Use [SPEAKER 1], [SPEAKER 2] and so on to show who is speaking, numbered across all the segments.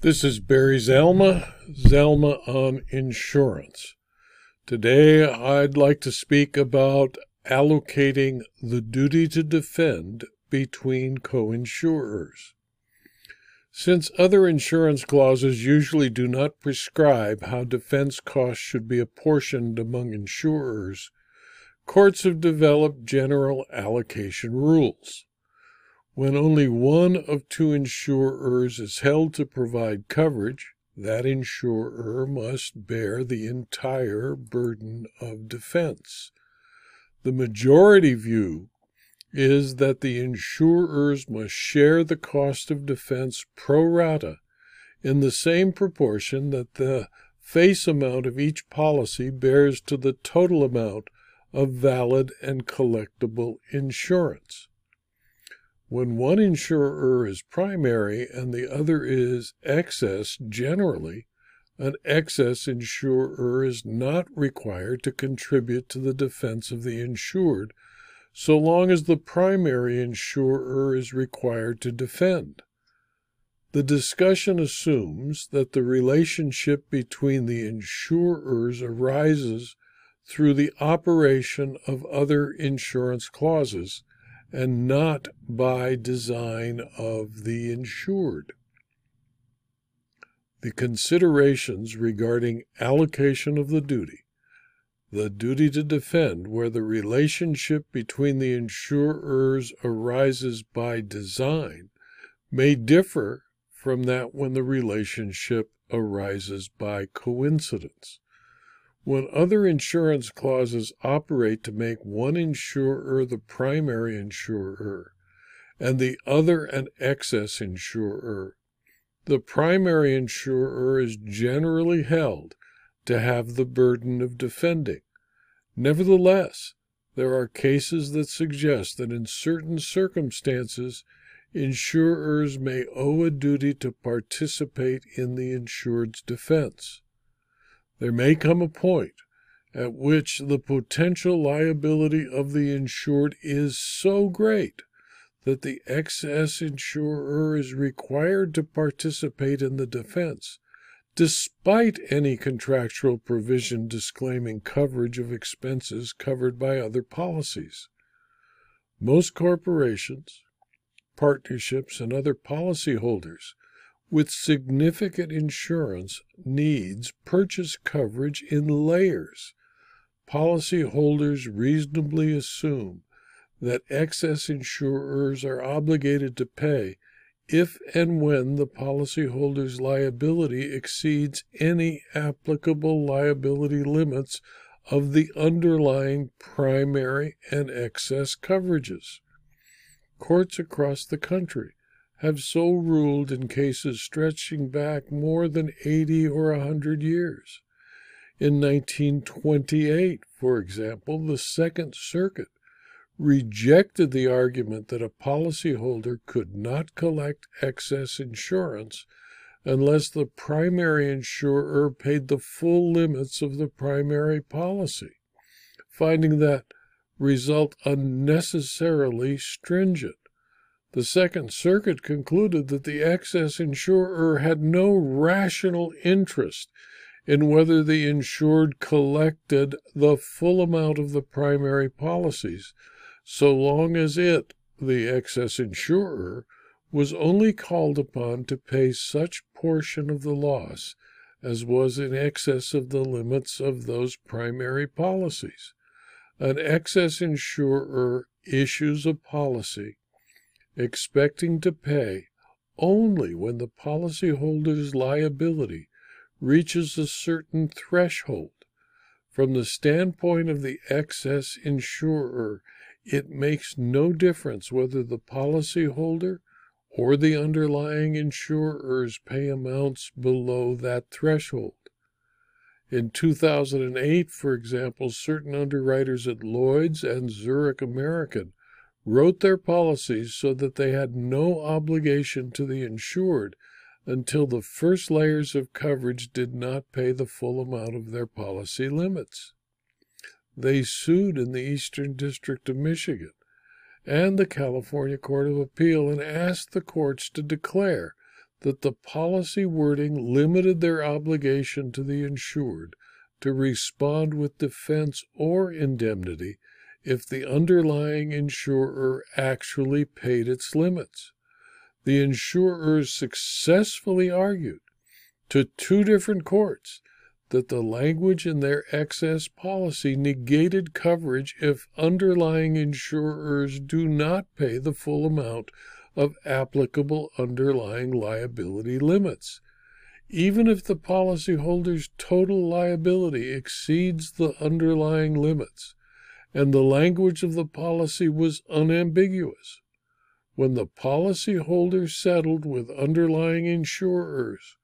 [SPEAKER 1] This is Barry Zalma, Zalma on Insurance. Today I'd like to speak about allocating the duty to defend between co-insurers. Since other insurance clauses usually do not prescribe how defense costs should be apportioned among insurers, courts have developed general allocation rules. When only one of two insurers is held to provide coverage, that insurer must bear the entire burden of defense. The majority view is that the insurers must share the cost of defense pro rata in the same proportion that the face amount of each policy bears to the total amount of valid and collectible insurance. When one insurer is primary and the other is excess generally, an excess insurer is not required to contribute to the defense of the insured so long as the primary insurer is required to defend. The discussion assumes that the relationship between the insurers arises through the operation of other insurance clauses and not by design of the insured. The considerations regarding allocation of the duty, the duty to defend, where the relationship between the insurers arises by design, may differ from that when the relationship arises by coincidence. When other insurance clauses operate to make one insurer the primary insurer and the other an excess insurer, the primary insurer is generally held to have the burden of defending. Nevertheless, there are cases that suggest that in certain circumstances, insurers may owe a duty to participate in the insured's defense. There may come a point at which the potential liability of the insured is so great that the excess insurer is required to participate in the defense, despite any contractual provision disclaiming coverage of expenses covered by other policies. Most corporations, partnerships, and other policyholders with significant insurance needs purchase coverage in layers. Policyholders reasonably assume that excess insurers are obligated to pay if and when the policyholder's liability exceeds any applicable liability limits of the underlying primary and excess coverages. Courts across the country have so ruled in cases stretching back more than 80 or a 100 years. In 1928, for example, the Second Circuit rejected the argument that a policyholder could not collect excess insurance unless the primary insurer paid the full limits of the primary policy, finding that result unnecessarily stringent. The Second Circuit concluded that the excess insurer had no rational interest in whether the insured collected the full amount of the primary policies, so long as it, the excess insurer, was only called upon to pay such portion of the loss as was in excess of the limits of those primary policies. An excess insurer issues a policy expecting to pay only when the policyholder's liability reaches a certain threshold. From the standpoint of the excess insurer, it makes no difference whether the policyholder or the underlying insurers pay amounts below that threshold. In 2008, for example, certain underwriters at Lloyd's and Zurich American wrote their policies so that they had no obligation to the insured until the first layers of coverage did not pay the full amount of their policy limits. They sued in the Eastern District of Michigan and the California Court of Appeal and asked the courts to declare that the policy wording limited their obligation to the insured to respond with defense or indemnity if the underlying insurer actually paid its limits. The insurers successfully argued to two different courts that the language in their excess policy negated coverage if underlying insurers do not pay the full amount of applicable underlying liability limits. Even if the policyholder's total liability exceeds the underlying limits, and the language of the policy was unambiguous. When the policyholder settled with underlying insurers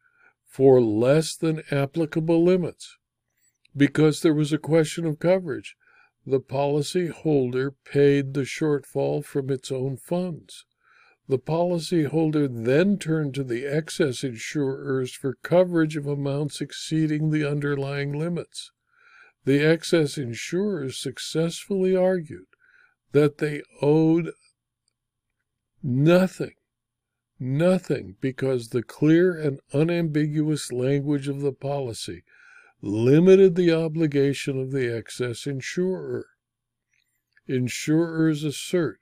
[SPEAKER 1] for less than applicable limits, because there was a question of coverage, the policyholder paid the shortfall from its own funds. The policyholder then turned to the excess insurers for coverage of amounts exceeding the underlying limits. The excess insurers successfully argued that they owed nothing, nothing, because the clear and unambiguous language of the policy limited the obligation of the excess insurer. Insurers assert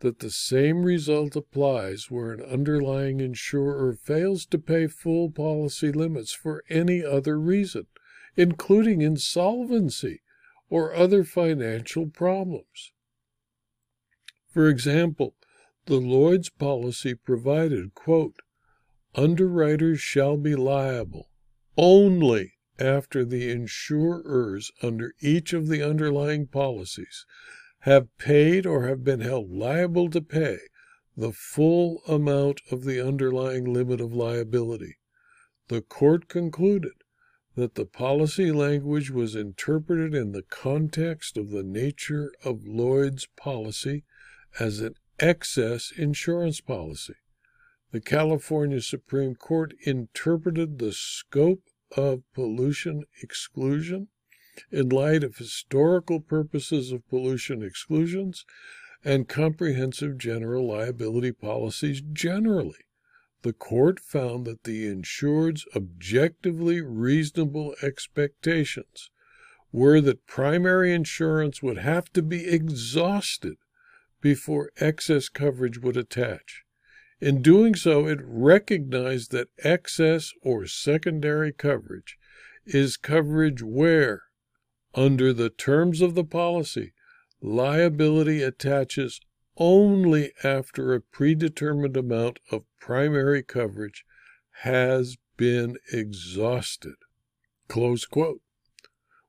[SPEAKER 1] that the same result applies where an underlying insurer fails to pay full policy limits for any other reason including insolvency or other financial problems. For example, the Lloyd's policy provided, quote, underwriters shall be liable only after the insurers under each of the underlying policies have paid or have been held liable to pay the full amount of the underlying limit of liability. The court concluded that the policy language was interpreted in the context of the nature of Lloyd's policy as an excess insurance policy. The California Supreme Court interpreted the scope of pollution exclusion in light of historical purposes of pollution exclusions and comprehensive general liability policies generally the court found that the insured's objectively reasonable expectations were that primary insurance would have to be exhausted before excess coverage would attach. In doing so, it recognized that excess or secondary coverage is coverage where, under the terms of the policy, liability attaches only after a predetermined amount of primary coverage has been exhausted.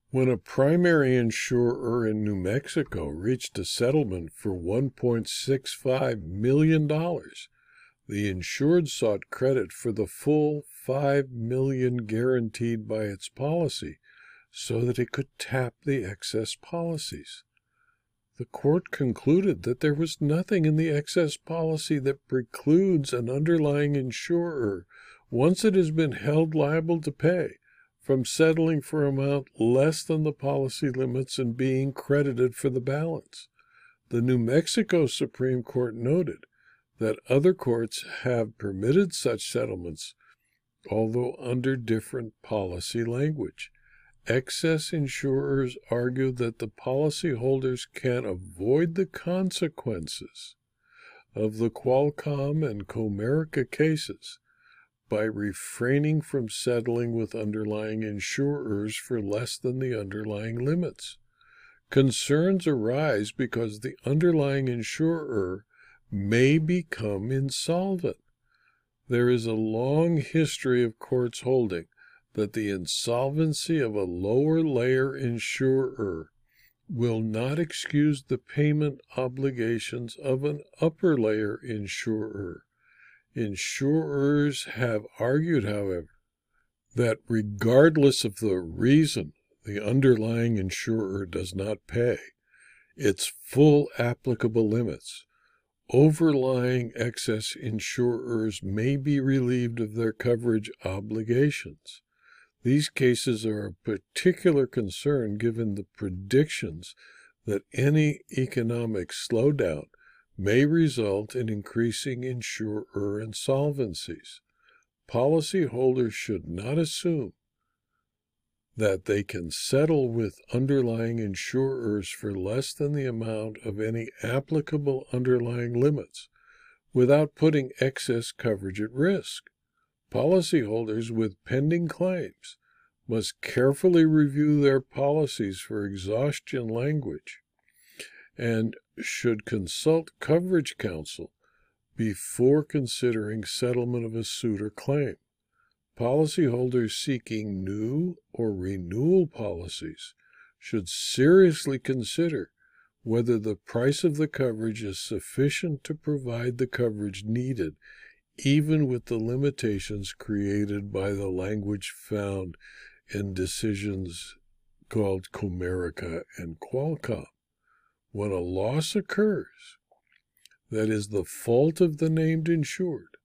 [SPEAKER 1] When a primary insurer in New Mexico reached a settlement for $1.65 million, the insured sought credit for the full 5 million guaranteed by its policy so that it could tap the excess policies. The court concluded that there was nothing in the excess policy that precludes an underlying insurer, once it has been held liable to pay, from settling for amount less than the policy limits and being credited for the balance. The New Mexico Supreme Court noted that other courts have permitted such settlements, although under different policy language. Excess insurers argue that the policyholders can avoid the consequences of the Qualcomm and Comerica cases by refraining from settling with underlying insurers for less than the underlying limits. Concerns arise because the underlying insurer may become insolvent. There is a long history of courts holding that the insolvency of a lower layer insurer will not excuse the payment obligations of an upper layer insurer. Insurers have argued, however, that regardless of the reason the underlying insurer does not pay its full applicable limits, overlying excess insurers may be relieved of their coverage obligations. These cases are of particular concern given the predictions that any economic slowdown may result in increasing insurer insolvencies. policyholders should not assume that they can settle with underlying insurers for less than the amount of any applicable underlying limits without putting excess coverage at risk. Policyholders with pending claims must carefully review their policies for exhaustion language and should consult coverage counsel before considering settlement of a suit or claim. Policyholders seeking new or renewal policies should seriously consider whether the price of the coverage is sufficient to provide the coverage needed, even with the limitations created by the language found in decisions called Comerica and Qualcomm. When a loss occurs that is the fault of the named insured,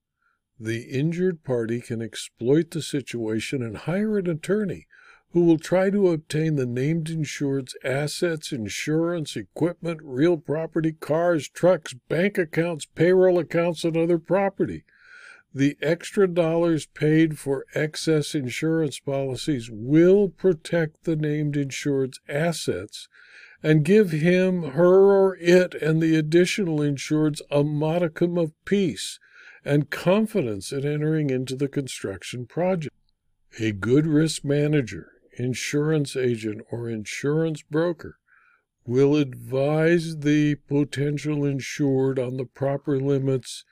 [SPEAKER 1] the injured party can exploit the situation and hire an attorney who will try to obtain the named insured's assets, insurance, equipment, real property, cars, trucks, bank accounts, payroll accounts, and other property. The extra dollars paid for excess insurance policies will protect the named insured's assets and give him, her, or it and the additional insureds a modicum of peace and confidence in entering into the construction project. A good risk manager, insurance agent, or insurance broker will advise the potential insured on the proper limits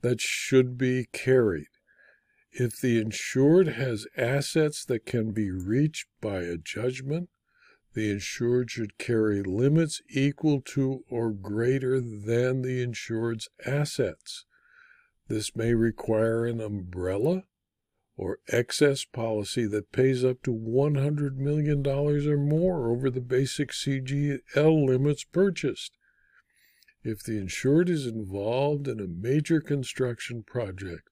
[SPEAKER 1] that should be carried. If the insured has assets that can be reached by a judgment, the insured should carry limits equal to or greater than the insured's assets. This may require an umbrella or excess policy that pays up to $100 million or more over the basic CGL limits purchased. If the insured is involved in a major construction project,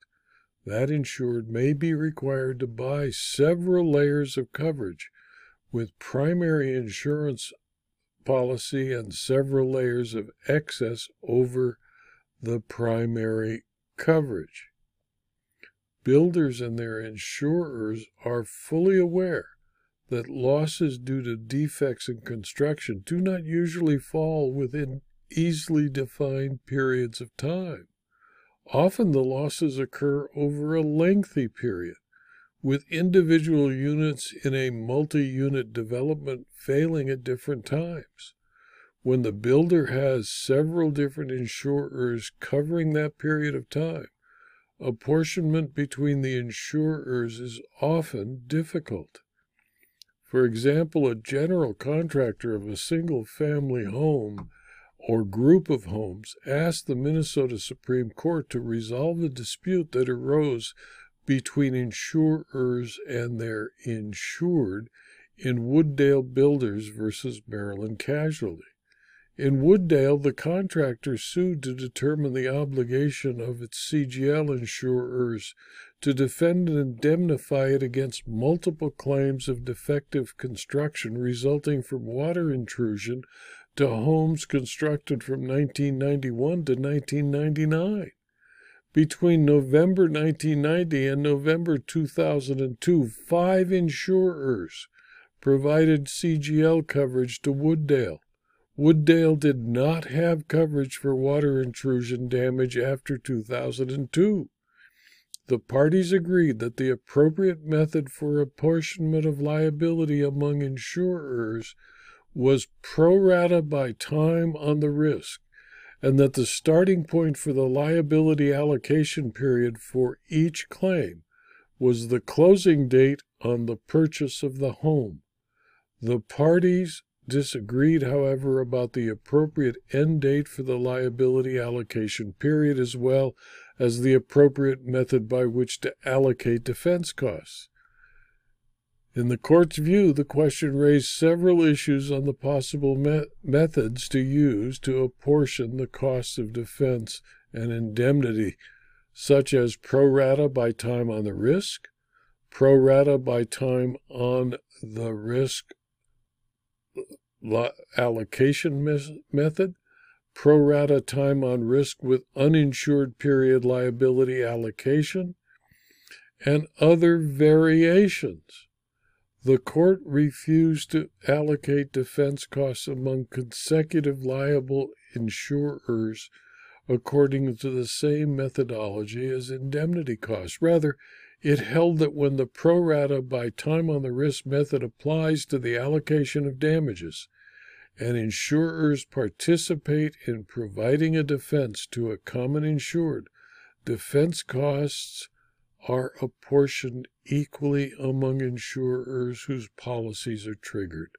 [SPEAKER 1] that insured may be required to buy several layers of coverage with primary insurance policy and several layers of excess over the primary coverage. Builders and their insurers are fully aware that losses due to defects in construction do not usually fall within easily defined periods of time. Often the losses occur over a lengthy period, with individual units in a multi unit development failing at different times. When the builder has several different insurers covering that period of time, apportionment between the insurers is often difficult. For example, a general contractor of a single family home or group of homes asked the Minnesota Supreme Court to resolve a dispute that arose between insurers and their insured in Wooddale Builders versus Maryland Casualty. In Wooddale, the contractor sued to determine the obligation of its CGL insurers to defend and indemnify it against multiple claims of defective construction resulting from water intrusion to homes constructed from 1991 to 1999. Between November 1990 and November 2002, five insurers provided CGL coverage to Wooddale. Wooddale did not have coverage for water intrusion damage after 2002. The parties agreed that the appropriate method for apportionment of liability among insurers was pro rata by time on the risk and that the starting point for the liability allocation period for each claim was the closing date on the purchase of the home. The parties disagreed, however, about the appropriate end date for the liability allocation period as well as the appropriate method by which to allocate defense costs. In the court's view, the question raised several issues on the possible me- methods to use to apportion the costs of defense and indemnity, such as pro rata by time on the risk, pro rata by time on the risk allocation method, pro rata time on risk with uninsured period liability allocation, and other variations. The court refused to allocate defense costs among consecutive liable insurers according to the same methodology as indemnity costs. Rather, it held that when the pro rata by time on the risk method applies to the allocation of damages, and insurers participate in providing a defense to a common insured, defense costs are apportioned equally among insurers whose policies are triggered.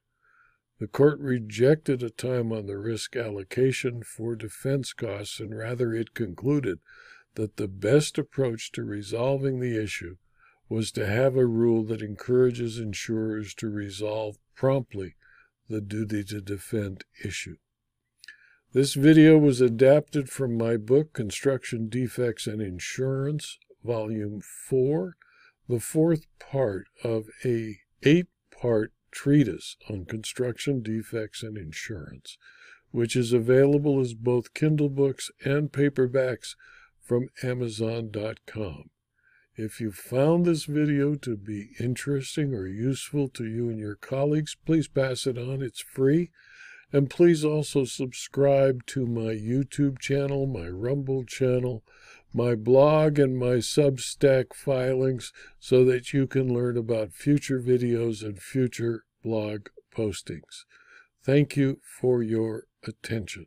[SPEAKER 1] The court rejected a time on the risk allocation for defense costs, and rather it concluded that the best approach to resolving the issue was to have a rule that encourages insurers to resolve promptly the duty to defend issue. This video was adapted from my book, Construction Defects and Insurance, Volume 4, the fourth part of a eight-part treatise on construction defects and insurance, which is available as both Kindle books and paperbacks from Amazon.com. If you found this video to be interesting or useful to you and your colleagues, please pass it on. It's free. And please also subscribe to my YouTube channel, my Rumble channel, my blog, and my Substack filings so that you can learn about future videos and future blog postings. Thank you for your attention.